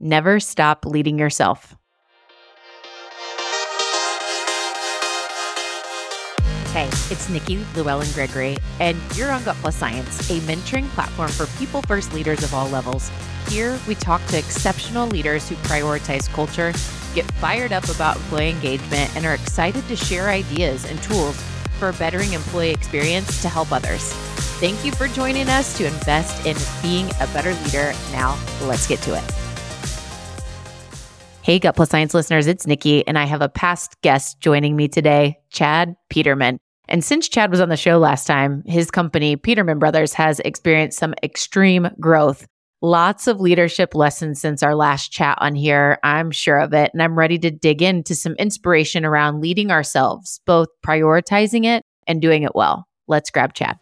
Never stop leading yourself. Hey, it's Nikki Llewellyn Gregory, and you're on Gut Plus Science, a mentoring platform for people first leaders of all levels. Here, we talk to exceptional leaders who prioritize culture, get fired up about employee engagement, and are excited to share ideas and tools for bettering employee experience to help others. Thank you for joining us to invest in being a better leader. Now, let's get to it. Hey, Gut Plus Science listeners, it's Nikki, and I have a past guest joining me today, Chad Peterman. And since Chad was on the show last time, his company, Peterman Brothers, has experienced some extreme growth. Lots of leadership lessons since our last chat on here. I'm sure of it. And I'm ready to dig into some inspiration around leading ourselves, both prioritizing it and doing it well. Let's grab Chad.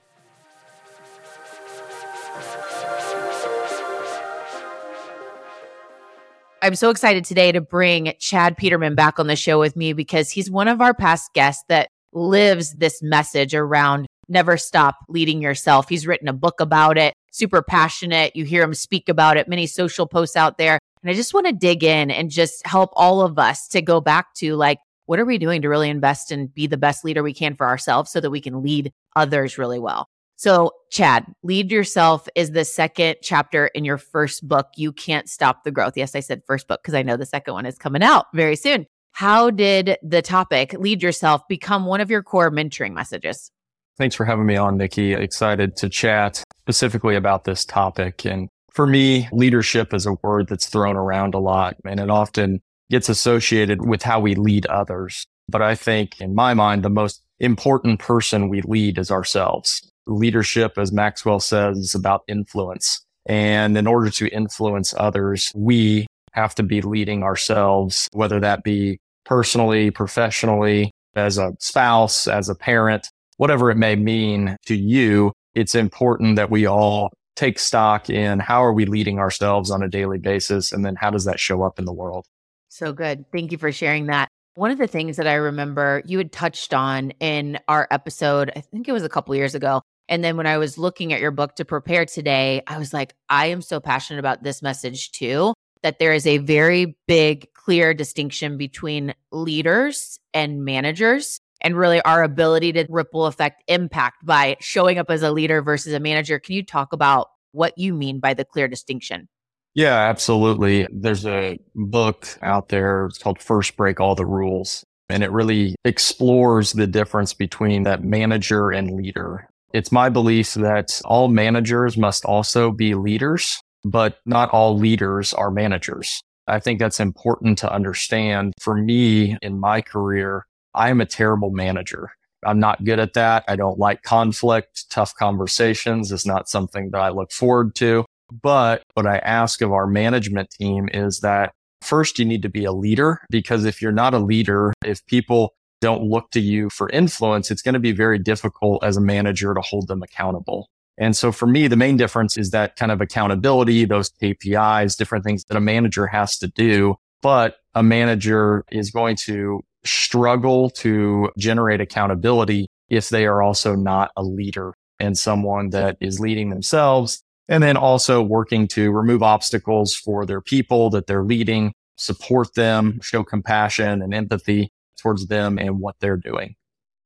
I'm so excited today to bring Chad Peterman back on the show with me because he's one of our past guests that lives this message around never stop leading yourself. He's written a book about it, super passionate. You hear him speak about it, many social posts out there. And I just want to dig in and just help all of us to go back to like, what are we doing to really invest and be the best leader we can for ourselves so that we can lead others really well? So, Chad, Lead Yourself is the second chapter in your first book, You Can't Stop the Growth. Yes, I said first book because I know the second one is coming out very soon. How did the topic, lead yourself, become one of your core mentoring messages? Thanks for having me on, Nikki. Excited to chat specifically about this topic. And for me, leadership is a word that's thrown around a lot and it often gets associated with how we lead others. But I think in my mind, the most important person we lead is ourselves. Leadership, as Maxwell says, is about influence. And in order to influence others, we have to be leading ourselves, whether that be personally, professionally, as a spouse, as a parent, whatever it may mean to you. It's important that we all take stock in how are we leading ourselves on a daily basis? And then how does that show up in the world? So good. Thank you for sharing that. One of the things that I remember you had touched on in our episode, I think it was a couple years ago. And then when I was looking at your book to prepare today, I was like, I am so passionate about this message too that there is a very big, clear distinction between leaders and managers and really our ability to ripple effect impact by showing up as a leader versus a manager. Can you talk about what you mean by the clear distinction? Yeah, absolutely. There's a book out there. It's called First Break All the Rules. And it really explores the difference between that manager and leader. It's my belief that all managers must also be leaders but not all leaders are managers. I think that's important to understand. For me in my career, I am a terrible manager. I'm not good at that. I don't like conflict. Tough conversations is not something that I look forward to. But what I ask of our management team is that first you need to be a leader because if you're not a leader, if people don't look to you for influence, it's going to be very difficult as a manager to hold them accountable. And so for me, the main difference is that kind of accountability, those KPIs, different things that a manager has to do. But a manager is going to struggle to generate accountability if they are also not a leader and someone that is leading themselves. And then also working to remove obstacles for their people that they're leading, support them, show compassion and empathy towards them and what they're doing.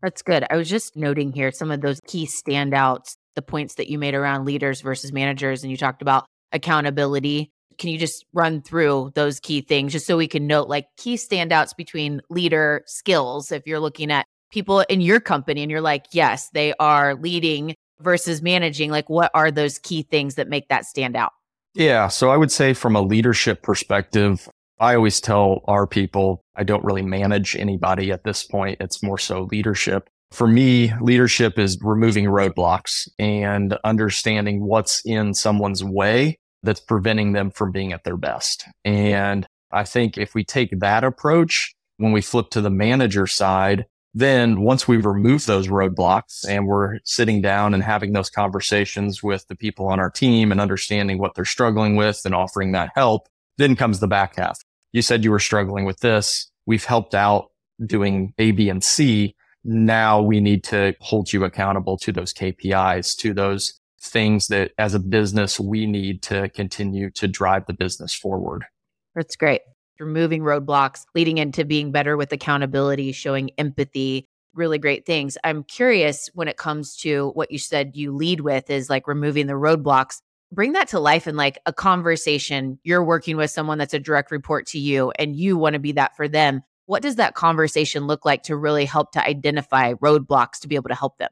That's good. I was just noting here some of those key standouts the points that you made around leaders versus managers and you talked about accountability. Can you just run through those key things just so we can note like key standouts between leader skills if you're looking at people in your company and you're like, yes, they are leading versus managing, like what are those key things that make that stand out? Yeah. So I would say from a leadership perspective, I always tell our people, I don't really manage anybody at this point. It's more so leadership. For me, leadership is removing roadblocks and understanding what's in someone's way that's preventing them from being at their best. And I think if we take that approach, when we flip to the manager side, then once we remove those roadblocks and we're sitting down and having those conversations with the people on our team and understanding what they're struggling with and offering that help, then comes the back half. You said you were struggling with this. We've helped out doing A, B, and C now we need to hold you accountable to those KPIs, to those things that as a business we need to continue to drive the business forward. That's great. Removing roadblocks, leading into being better with accountability, showing empathy, really great things. I'm curious when it comes to what you said you lead with is like removing the roadblocks. Bring that to life in like a conversation. You're working with someone that's a direct report to you and you want to be that for them. What does that conversation look like to really help to identify roadblocks to be able to help them?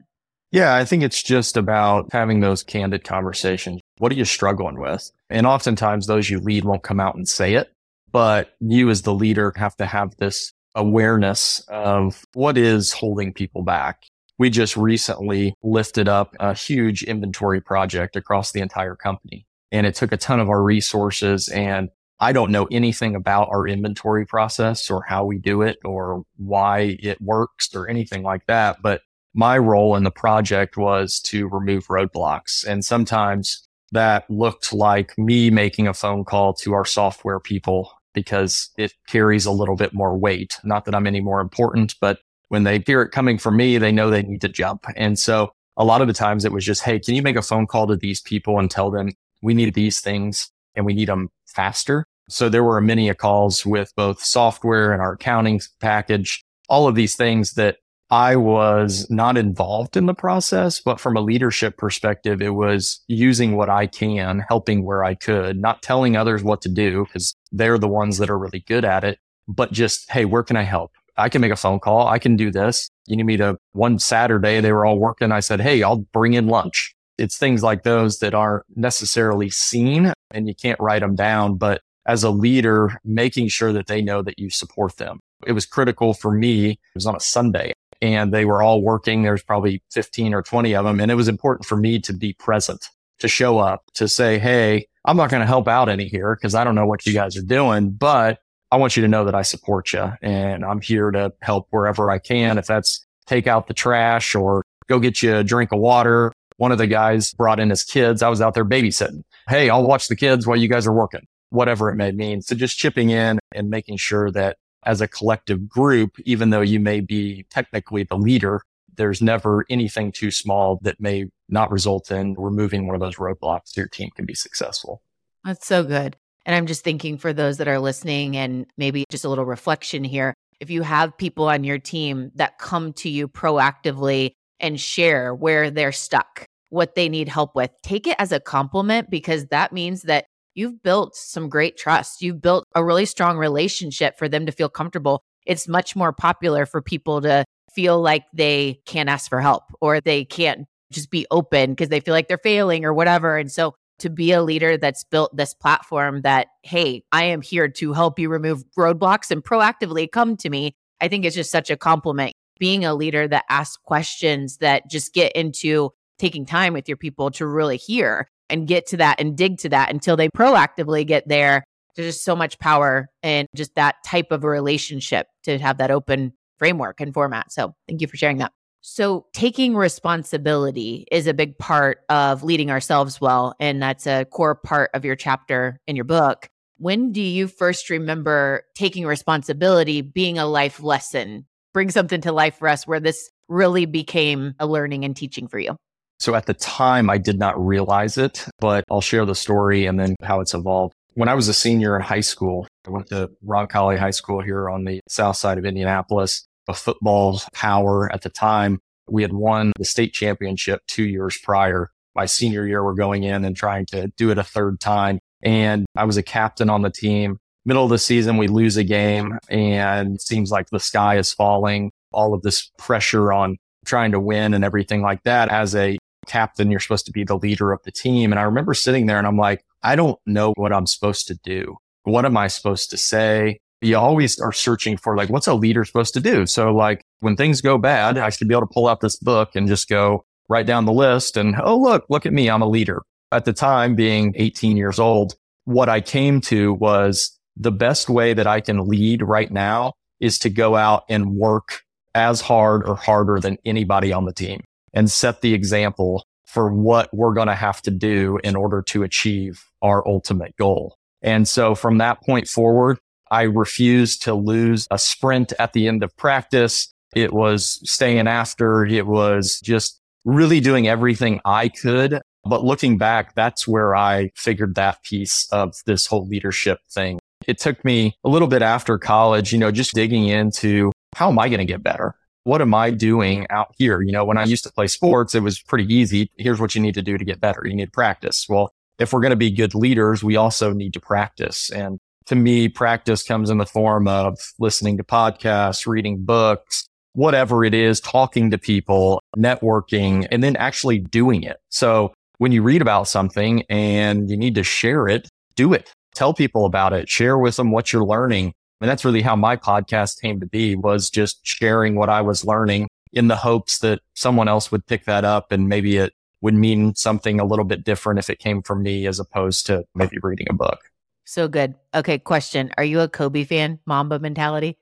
Yeah, I think it's just about having those candid conversations. What are you struggling with? And oftentimes those you lead won't come out and say it, but you as the leader have to have this awareness of what is holding people back. We just recently lifted up a huge inventory project across the entire company and it took a ton of our resources and I don't know anything about our inventory process or how we do it or why it works or anything like that. But my role in the project was to remove roadblocks. And sometimes that looked like me making a phone call to our software people because it carries a little bit more weight. Not that I'm any more important, but when they hear it coming from me, they know they need to jump. And so a lot of the times it was just, Hey, can you make a phone call to these people and tell them we need these things and we need them faster? So there were many calls with both software and our accounting package, all of these things that I was not involved in the process, but from a leadership perspective, it was using what I can, helping where I could, not telling others what to do because they're the ones that are really good at it, but just, Hey, where can I help? I can make a phone call. I can do this. You need me to one Saturday, they were all working. I said, Hey, I'll bring in lunch. It's things like those that aren't necessarily seen and you can't write them down, but as a leader, making sure that they know that you support them. It was critical for me. It was on a Sunday and they were all working. There's probably 15 or 20 of them. And it was important for me to be present, to show up, to say, Hey, I'm not going to help out any here because I don't know what you guys are doing, but I want you to know that I support you and I'm here to help wherever I can. If that's take out the trash or go get you a drink of water. One of the guys brought in his kids. I was out there babysitting. Hey, I'll watch the kids while you guys are working, whatever it may mean. So just chipping in and making sure that as a collective group, even though you may be technically the leader, there's never anything too small that may not result in removing one of those roadblocks so your team can be successful. That's so good. And I'm just thinking for those that are listening and maybe just a little reflection here. If you have people on your team that come to you proactively and share where they're stuck, what they need help with, take it as a compliment because that means that you've built some great trust. You've built a really strong relationship for them to feel comfortable. It's much more popular for people to feel like they can't ask for help or they can't just be open because they feel like they're failing or whatever. And so to be a leader that's built this platform that, hey, I am here to help you remove roadblocks and proactively come to me, I think it's just such a compliment. Being a leader that asks questions that just get into taking time with your people to really hear and get to that and dig to that until they proactively get there. There's just so much power in just that type of a relationship to have that open framework and format. So thank you for sharing that. So, taking responsibility is a big part of leading ourselves well. And that's a core part of your chapter in your book. When do you first remember taking responsibility being a life lesson? Bring something to life for us where this really became a learning and teaching for you. So at the time, I did not realize it, but I'll share the story and then how it's evolved. When I was a senior in high school, I went to Roncalli High School here on the south side of Indianapolis, a football power at the time. We had won the state championship two years prior. My senior year, we're going in and trying to do it a third time. And I was a captain on the team. Middle of the season, we lose a game and seems like the sky is falling. All of this pressure on trying to win and everything like that. As a captain, you're supposed to be the leader of the team. And I remember sitting there and I'm like, I don't know what I'm supposed to do. What am I supposed to say? You always are searching for like, what's a leader supposed to do? So like when things go bad, I should be able to pull out this book and just go write down the list and, oh, look, look at me. I'm a leader. At the time being 18 years old, what I came to was the best way that I can lead right now is to go out and work as hard or harder than anybody on the team and set the example for what we're going to have to do in order to achieve our ultimate goal. And so from that point forward, I refused to lose a sprint at the end of practice. It was staying after. It was just really doing everything I could. But looking back, that's where I figured that piece of this whole leadership thing. It took me a little bit after college, you know, just digging into how am I going to get better? What am I doing out here? You know, when I used to play sports, it was pretty easy. Here's what you need to do to get better. You need practice. Well, if we're going to be good leaders, we also need to practice. And to me, practice comes in the form of listening to podcasts, reading books, whatever it is, talking to people, networking, and then actually doing it. So when you read about something and you need to share it, do it. Tell people about it. Share with them what you're learning. And that's really how my podcast came to be was just sharing what I was learning in the hopes that someone else would pick that up and maybe it would mean something a little bit different if it came from me as opposed to maybe reading a book. So good. Okay, question. Are you a Kobe fan? Mamba mentality?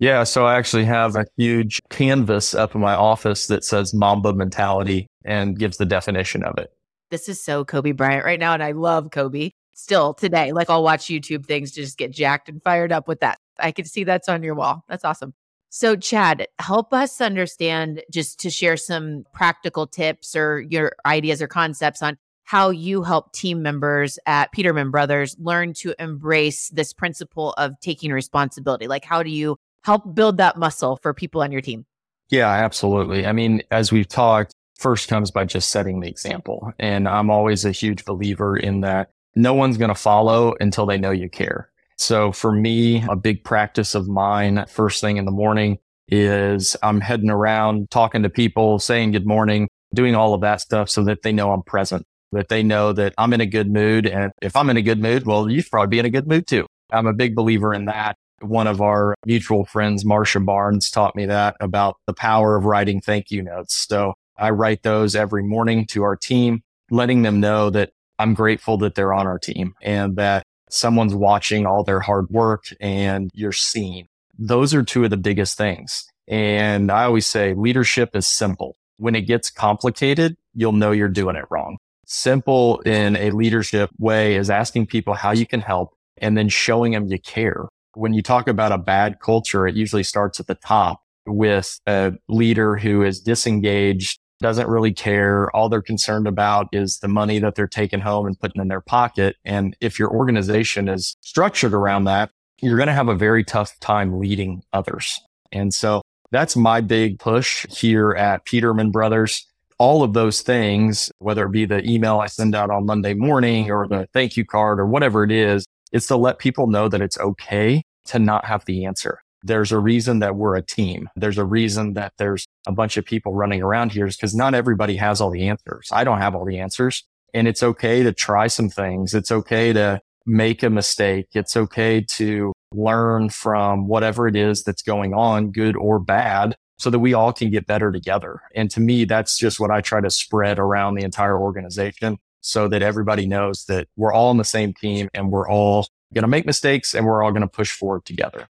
Yeah, so I actually have a huge canvas up in my office that says Mamba mentality and gives the definition of it. This is so Kobe Bryant right now. And I love Kobe still today. Like I'll watch YouTube things to just get jacked and fired up with that. I can see that's on your wall. That's awesome. So, Chad, help us understand just to share some practical tips or your ideas or concepts on how you help team members at Peterman Brothers learn to embrace this principle of taking responsibility. Like, how do you help build that muscle for people on your team? Yeah, absolutely. I mean, as we've talked, first comes by just setting the example. And I'm always a huge believer in that no one's going to follow until they know you care. So for me, a big practice of mine first thing in the morning is I'm heading around talking to people, saying good morning, doing all of that stuff so that they know I'm present, that they know that I'm in a good mood. And if I'm in a good mood, well, you should probably be in a good mood too. I'm a big believer in that. One of our mutual friends, Marsha Barnes, taught me that about the power of writing thank you notes. So I write those every morning to our team, letting them know that I'm grateful that they're on our team and that someone's watching all their hard work and you're seen. Those are two of the biggest things. And I always say leadership is simple. When it gets complicated, you'll know you're doing it wrong. Simple in a leadership way is asking people how you can help and then showing them you care. When you talk about a bad culture, it usually starts at the top with a leader who is disengaged, doesn't really care. All they're concerned about is the money that they're taking home and putting in their pocket. And if your organization is structured around that, you're going to have a very tough time leading others. And so that's my big push here at Peterman Brothers. All of those things, whether it be the email I send out on Monday morning or the thank you card or whatever it is, it's to let people know that it's okay to not have the answer. There's a reason that we're a team. There's a reason that there's a bunch of people running around here is because not everybody has all the answers. I don't have all the answers and it's okay to try some things. It's okay to make a mistake. It's okay to learn from whatever it is that's going on, good or bad, so that we all can get better together. And to me, that's just what I try to spread around the entire organization so that everybody knows that we're all on the same team and we're all going to make mistakes and we're all going to push forward together.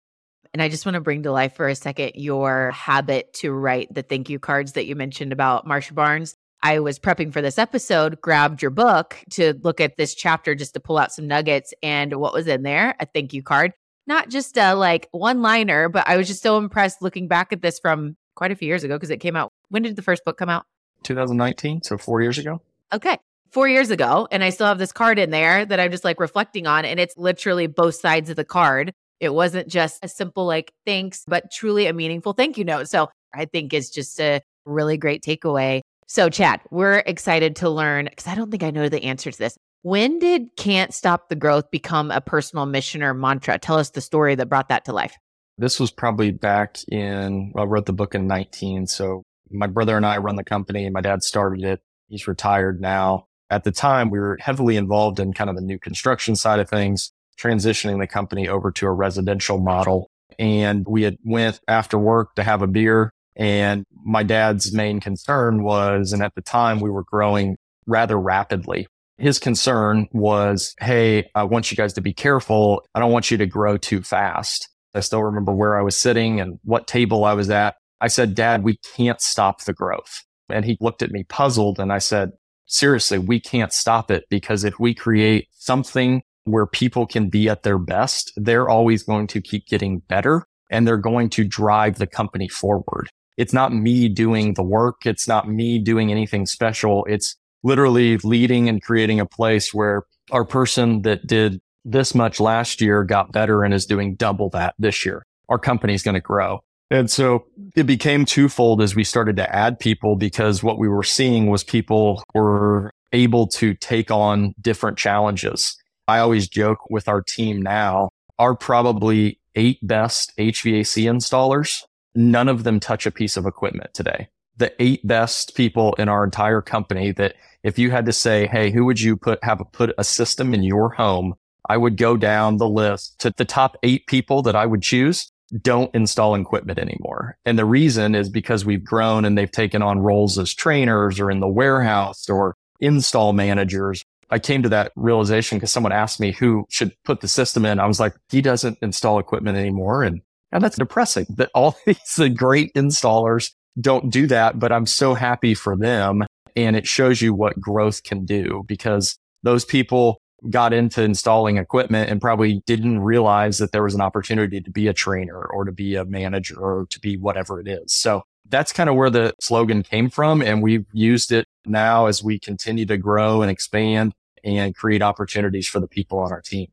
And I just want to bring to life for a second your habit to write the thank you cards that you mentioned about Marsha Barnes. I was prepping for this episode, grabbed your book to look at this chapter just to pull out some nuggets. And what was in there? A thank you card. Not just a like one liner, but I was just so impressed looking back at this from quite a few years ago because it came out. When did the first book come out? 2019. So four years ago. Okay. Four years ago. And I still have this card in there that I'm just like reflecting on. And it's literally both sides of the card it wasn't just a simple like thanks, but truly a meaningful thank you note. So I think it's just a really great takeaway. So, Chad, we're excited to learn because I don't think I know the answer to this. When did Can't Stop the Growth become a personal mission or mantra? Tell us the story that brought that to life. This was probably back in, I wrote the book in 19. So my brother and I run the company my dad started it. He's retired now. At the time, we were heavily involved in kind of the new construction side of things transitioning the company over to a residential model. And we had went after work to have a beer. And my dad's main concern was, and at the time we were growing rather rapidly. His concern was, Hey, I want you guys to be careful. I don't want you to grow too fast. I still remember where I was sitting and what table I was at. I said, Dad, we can't stop the growth. And he looked at me puzzled and I said, seriously, we can't stop it because if we create something where people can be at their best, they're always going to keep getting better and they're going to drive the company forward. It's not me doing the work. It's not me doing anything special. It's literally leading and creating a place where our person that did this much last year, got better and is doing double that this year. Our company's going to grow. And so it became twofold as we started to add people because what we were seeing was people were able to take on different challenges. I always joke with our team now, our probably eight best HVAC installers, none of them touch a piece of equipment today. The eight best people in our entire company that if you had to say, Hey, who would you put, have a, put a system in your home? I would go down the list to the top eight people that I would choose don't install equipment anymore. And the reason is because we've grown and they've taken on roles as trainers or in the warehouse or install managers. I came to that realization because someone asked me who should put the system in. I was like, he doesn't install equipment anymore. And, and that's depressing that all these great installers don't do that. But I'm so happy for them. And it shows you what growth can do because those people got into installing equipment and probably didn't realize that there was an opportunity to be a trainer or to be a manager or to be whatever it is. So that's kind of where the slogan came from. And we've used it now as we continue to grow and expand and create opportunities for the people on our team.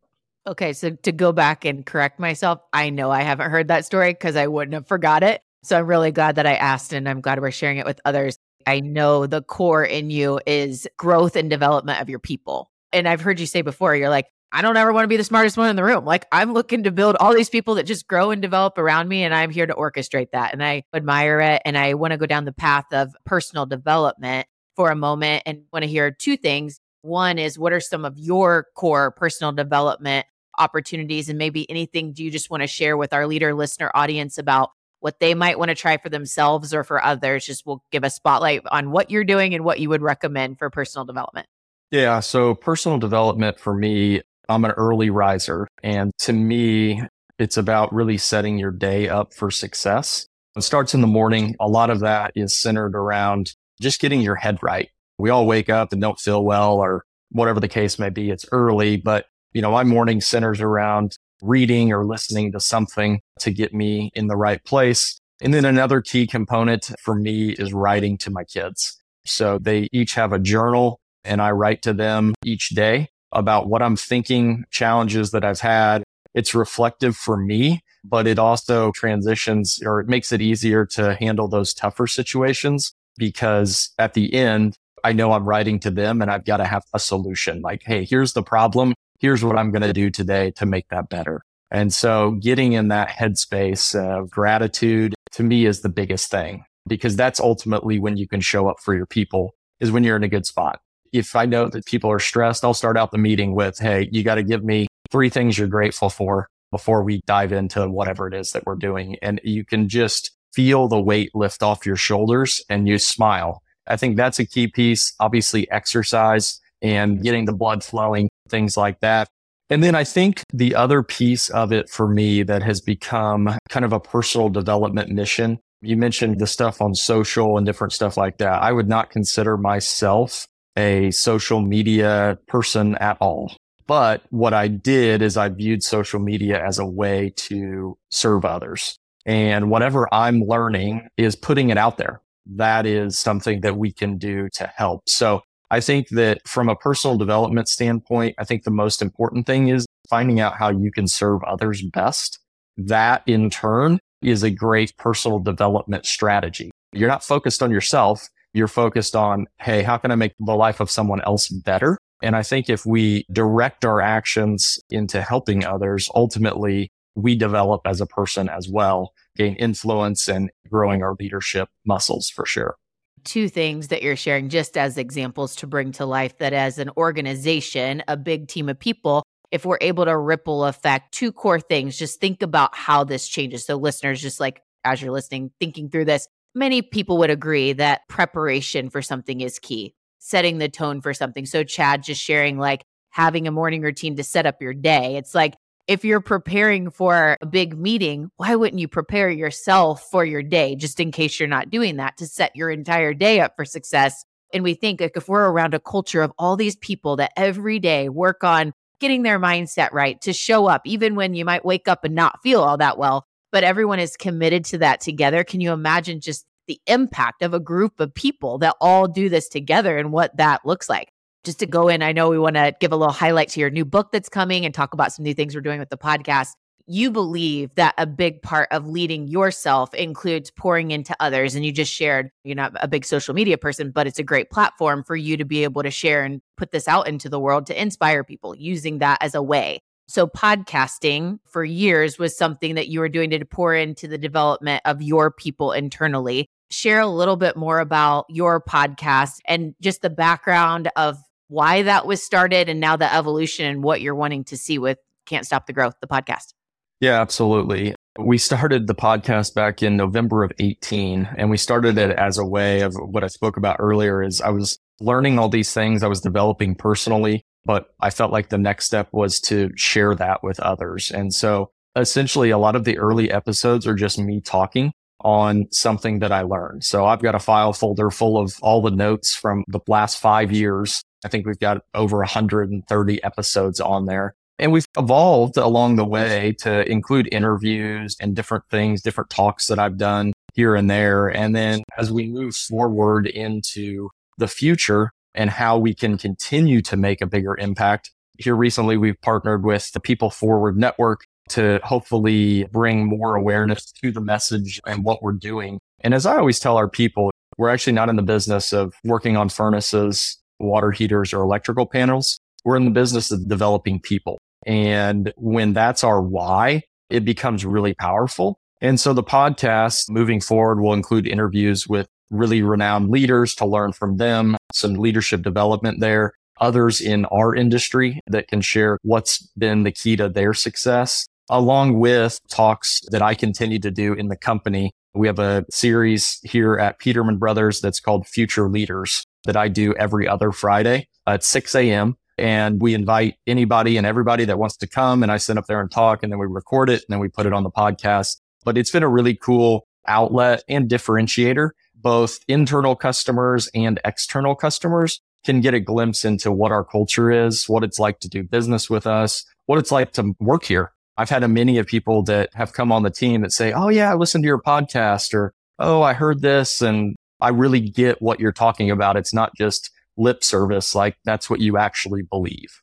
Okay. So to go back and correct myself, I know I haven't heard that story because I wouldn't have forgot it. So I'm really glad that I asked and I'm glad we're sharing it with others. I know the core in you is growth and development of your people. And I've heard you say before, you're like, I don't ever want to be the smartest one in the room. Like I'm looking to build all these people that just grow and develop around me. And I'm here to orchestrate that. And I admire it. And I want to go down the path of personal development for a moment and want to hear two things. One is what are some of your core personal development opportunities and maybe anything do you just want to share with our leader listener audience about what they might want to try for themselves or for others? Just will give a spotlight on what you're doing and what you would recommend for personal development. Yeah. So personal development for me, I'm an early riser. And to me, it's about really setting your day up for success. It starts in the morning. A lot of that is centered around just getting your head right. We all wake up and don't feel well or whatever the case may be. It's early, but you know, my morning centers around reading or listening to something to get me in the right place. And then another key component for me is writing to my kids. So they each have a journal and I write to them each day about what I'm thinking, challenges that I've had. It's reflective for me, but it also transitions or it makes it easier to handle those tougher situations because at the end, I know I'm writing to them and I've got to have a solution. Like, Hey, here's the problem. Here's what I'm going to do today to make that better. And so getting in that headspace of gratitude to me is the biggest thing because that's ultimately when you can show up for your people is when you're in a good spot if I know that people are stressed, I'll start out the meeting with, Hey, you got to give me three things you're grateful for before we dive into whatever it is that we're doing. And you can just feel the weight lift off your shoulders and you smile. I think that's a key piece. Obviously exercise and getting the blood flowing, things like that. And then I think the other piece of it for me that has become kind of a personal development mission. You mentioned the stuff on social and different stuff like that. I would not consider myself a social media person at all. But what I did is I viewed social media as a way to serve others. And whatever I'm learning is putting it out there. That is something that we can do to help. So I think that from a personal development standpoint, I think the most important thing is finding out how you can serve others best. That in turn is a great personal development strategy. You're not focused on yourself you're focused on, Hey, how can I make the life of someone else better? And I think if we direct our actions into helping others, ultimately we develop as a person as well, gain influence and growing our leadership muscles for sure. Two things that you're sharing just as examples to bring to life that as an organization, a big team of people, if we're able to ripple effect two core things, just think about how this changes. So listeners, just like as you're listening, thinking through this, many people would agree that preparation for something is key, setting the tone for something. So, Chad just sharing like having a morning routine to set up your day. It's like if you're preparing for a big meeting, why wouldn't you prepare yourself for your day just in case you're not doing that to set your entire day up for success? And we think like if we're around a culture of all these people that every day work on getting their mindset right to show up, even when you might wake up and not feel all that well, but everyone is committed to that together. Can you imagine just the impact of a group of people that all do this together and what that looks like? Just to go in, I know we want to give a little highlight to your new book that's coming and talk about some new things we're doing with the podcast. You believe that a big part of leading yourself includes pouring into others. And you just shared, you're not a big social media person, but it's a great platform for you to be able to share and put this out into the world to inspire people using that as a way. So, podcasting for years was something that you were doing to pour into the development of your people internally. Share a little bit more about your podcast and just the background of why that was started and now the evolution and what you're wanting to see with Can't Stop the Growth, the podcast. Yeah, absolutely. We started the podcast back in November of 18 and we started it as a way of what I spoke about earlier is I was learning all these things I was developing personally, but I felt like the next step was to share that with others. And so essentially a lot of the early episodes are just me talking on something that I learned. So I've got a file folder full of all the notes from the last five years I think we've got over 130 episodes on there. And we've evolved along the way to include interviews and different things, different talks that I've done here and there. And then as we move forward into the future and how we can continue to make a bigger impact, here recently we've partnered with the People Forward Network to hopefully bring more awareness to the message and what we're doing. And as I always tell our people, we're actually not in the business of working on furnaces water heaters or electrical panels. We're in the business of developing people. And when that's our why, it becomes really powerful. And so the podcast moving forward will include interviews with really renowned leaders to learn from them, some leadership development there, others in our industry that can share what's been the key to their success, along with talks that I continue to do in the company. We have a series here at Peterman Brothers that's called Future Leaders that I do every other Friday at 6 a.m. And we invite anybody and everybody that wants to come. And I sit up there and talk and then we record it and then we put it on the podcast. But it's been a really cool outlet and differentiator. Both internal customers and external customers can get a glimpse into what our culture is, what it's like to do business with us, what it's like to work here. I've had a many of people that have come on the team that say, Oh yeah, I listened to your podcast or, Oh, I heard this and I really get what you're talking about. It's not just lip service. Like that's what you actually believe.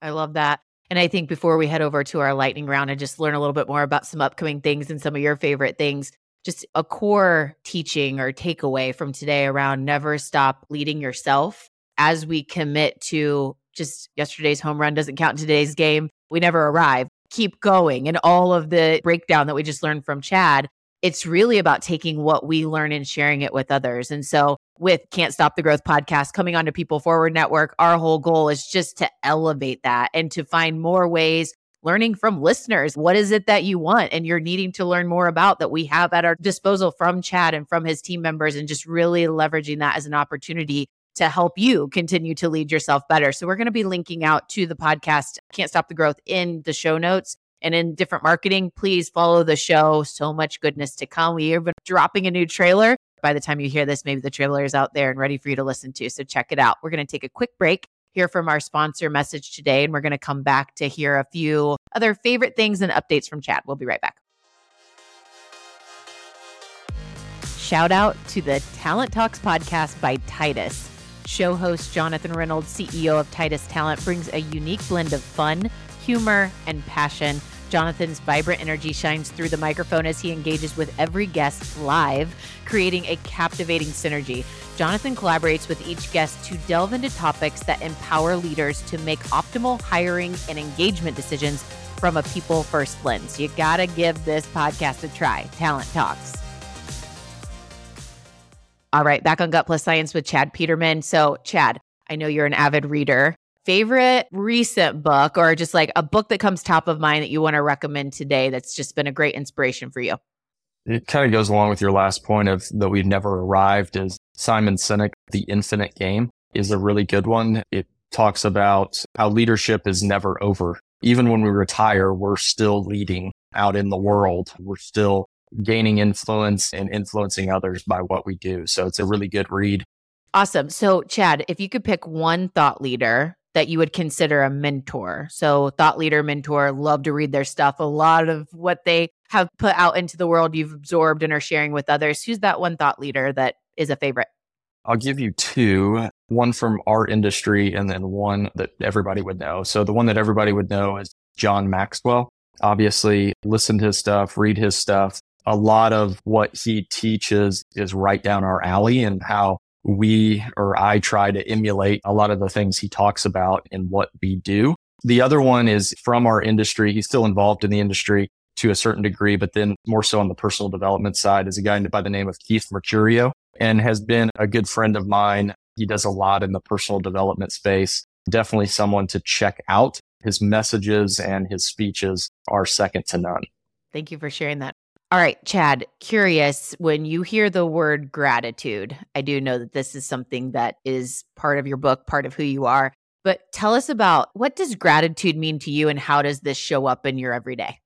I love that. And I think before we head over to our lightning round and just learn a little bit more about some upcoming things and some of your favorite things, just a core teaching or takeaway from today around never stop leading yourself as we commit to just yesterday's home run doesn't count in today's game. We never arrive. Keep going. And all of the breakdown that we just learned from Chad it's really about taking what we learn and sharing it with others. And so with Can't Stop the Growth podcast coming onto People Forward Network, our whole goal is just to elevate that and to find more ways learning from listeners. What is it that you want and you're needing to learn more about that we have at our disposal from Chad and from his team members and just really leveraging that as an opportunity to help you continue to lead yourself better. So we're going to be linking out to the podcast Can't Stop the Growth in the show notes and in different marketing, please follow the show. So much goodness to come. We are dropping a new trailer. By the time you hear this, maybe the trailer is out there and ready for you to listen to. So check it out. We're going to take a quick break, hear from our sponsor message today, and we're going to come back to hear a few other favorite things and updates from Chad. We'll be right back. Shout out to the Talent Talks podcast by Titus. Show host Jonathan Reynolds, CEO of Titus Talent, brings a unique blend of fun humor, and passion. Jonathan's vibrant energy shines through the microphone as he engages with every guest live, creating a captivating synergy. Jonathan collaborates with each guest to delve into topics that empower leaders to make optimal hiring and engagement decisions from a people first lens. You got to give this podcast a try. Talent Talks. All right, back on Gut Plus Science with Chad Peterman. So, Chad, I know you're an avid reader favorite recent book or just like a book that comes top of mind that you want to recommend today that's just been a great inspiration for you? It kind of goes along with your last point of that we've never arrived is Simon Sinek, The Infinite Game is a really good one. It talks about how leadership is never over. Even when we retire, we're still leading out in the world. We're still gaining influence and influencing others by what we do. So it's a really good read. Awesome. So, Chad, if you could pick one thought leader that you would consider a mentor. So, thought leader, mentor, love to read their stuff. A lot of what they have put out into the world, you've absorbed and are sharing with others. Who's that one thought leader that is a favorite? I'll give you two, one from our industry and then one that everybody would know. So the one that everybody would know is John Maxwell. Obviously, listen to his stuff, read his stuff. A lot of what he teaches is right down our alley and how we or I try to emulate a lot of the things he talks about in what we do. The other one is from our industry. He's still involved in the industry to a certain degree, but then more so on the personal development side is a guy by the name of Keith Mercurio and has been a good friend of mine. He does a lot in the personal development space. Definitely someone to check out. His messages and his speeches are second to none. Thank you for sharing that. All right, Chad, curious when you hear the word gratitude, I do know that this is something that is part of your book, part of who you are, but tell us about what does gratitude mean to you and how does this show up in your everyday?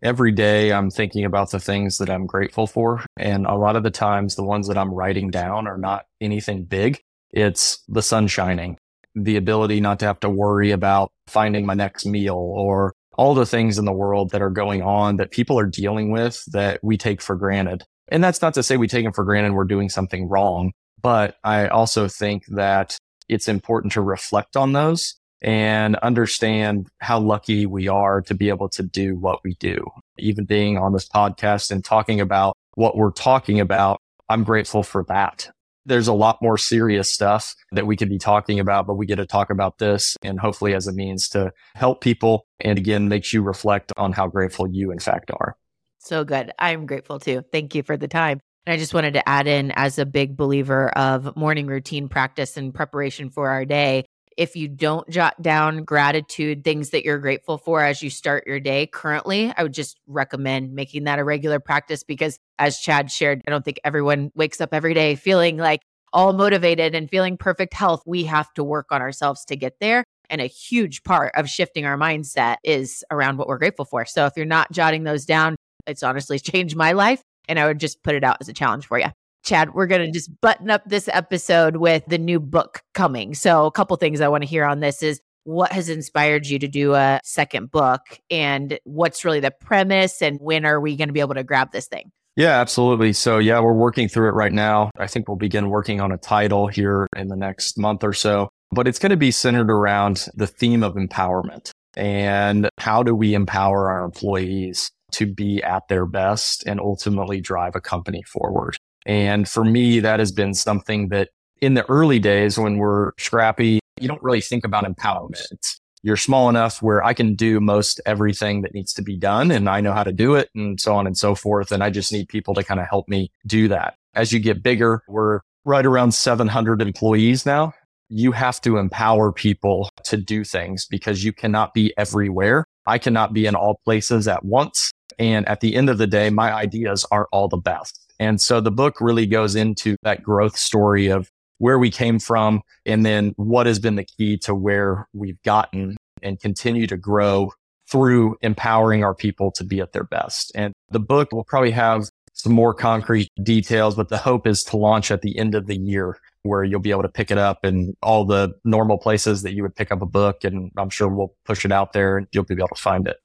Every day I'm thinking about the things that I'm grateful for. And a lot of the times the ones that I'm writing down are not anything big. It's the sun shining, the ability not to have to worry about finding my next meal or all the things in the world that are going on that people are dealing with that we take for granted. And that's not to say we take them for granted we're doing something wrong, but I also think that it's important to reflect on those and understand how lucky we are to be able to do what we do. Even being on this podcast and talking about what we're talking about, I'm grateful for that there's a lot more serious stuff that we could be talking about, but we get to talk about this and hopefully as a means to help people. And again, makes you reflect on how grateful you in fact are. So good. I'm grateful too. Thank you for the time. And I just wanted to add in as a big believer of morning routine practice and preparation for our day if you don't jot down gratitude, things that you're grateful for as you start your day currently, I would just recommend making that a regular practice because, as Chad shared, I don't think everyone wakes up every day feeling like all motivated and feeling perfect health. We have to work on ourselves to get there. And a huge part of shifting our mindset is around what we're grateful for. So if you're not jotting those down, it's honestly changed my life. And I would just put it out as a challenge for you. Chad, we're going to just button up this episode with the new book coming. So, a couple things I want to hear on this is what has inspired you to do a second book and what's really the premise and when are we going to be able to grab this thing? Yeah, absolutely. So, yeah, we're working through it right now. I think we'll begin working on a title here in the next month or so, but it's going to be centered around the theme of empowerment and how do we empower our employees to be at their best and ultimately drive a company forward. And for me, that has been something that in the early days when we're scrappy, you don't really think about empowerment. You're small enough where I can do most everything that needs to be done and I know how to do it and so on and so forth. And I just need people to kind of help me do that. As you get bigger, we're right around 700 employees now. You have to empower people to do things because you cannot be everywhere. I cannot be in all places at once. And at the end of the day, my ideas are all the best. And so the book really goes into that growth story of where we came from and then what has been the key to where we've gotten and continue to grow through empowering our people to be at their best. And the book will probably have some more concrete details, but the hope is to launch at the end of the year where you'll be able to pick it up in all the normal places that you would pick up a book. And I'm sure we'll push it out there and you'll be able to find it.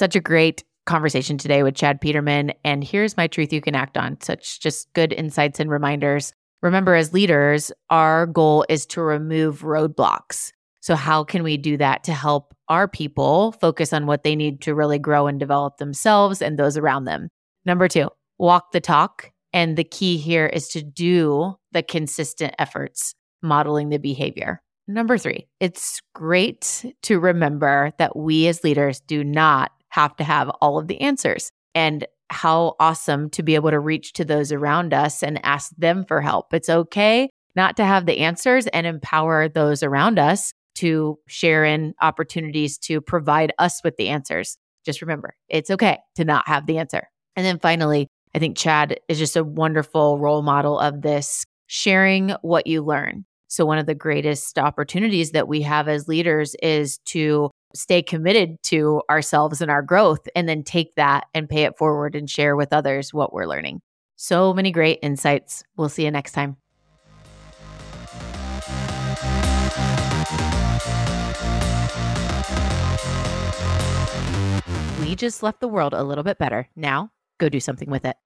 Such a great conversation today with Chad Peterman. And here's my truth you can act on. Such just good insights and reminders. Remember, as leaders, our goal is to remove roadblocks. So, how can we do that to help our people focus on what they need to really grow and develop themselves and those around them? Number two, walk the talk. And the key here is to do the consistent efforts, modeling the behavior. Number three, it's great to remember that we as leaders do not have to have all of the answers. And how awesome to be able to reach to those around us and ask them for help. It's okay not to have the answers and empower those around us to share in opportunities to provide us with the answers. Just remember, it's okay to not have the answer. And then finally, I think Chad is just a wonderful role model of this sharing what you learn. So, one of the greatest opportunities that we have as leaders is to stay committed to ourselves and our growth, and then take that and pay it forward and share with others what we're learning. So many great insights. We'll see you next time. We just left the world a little bit better. Now, go do something with it.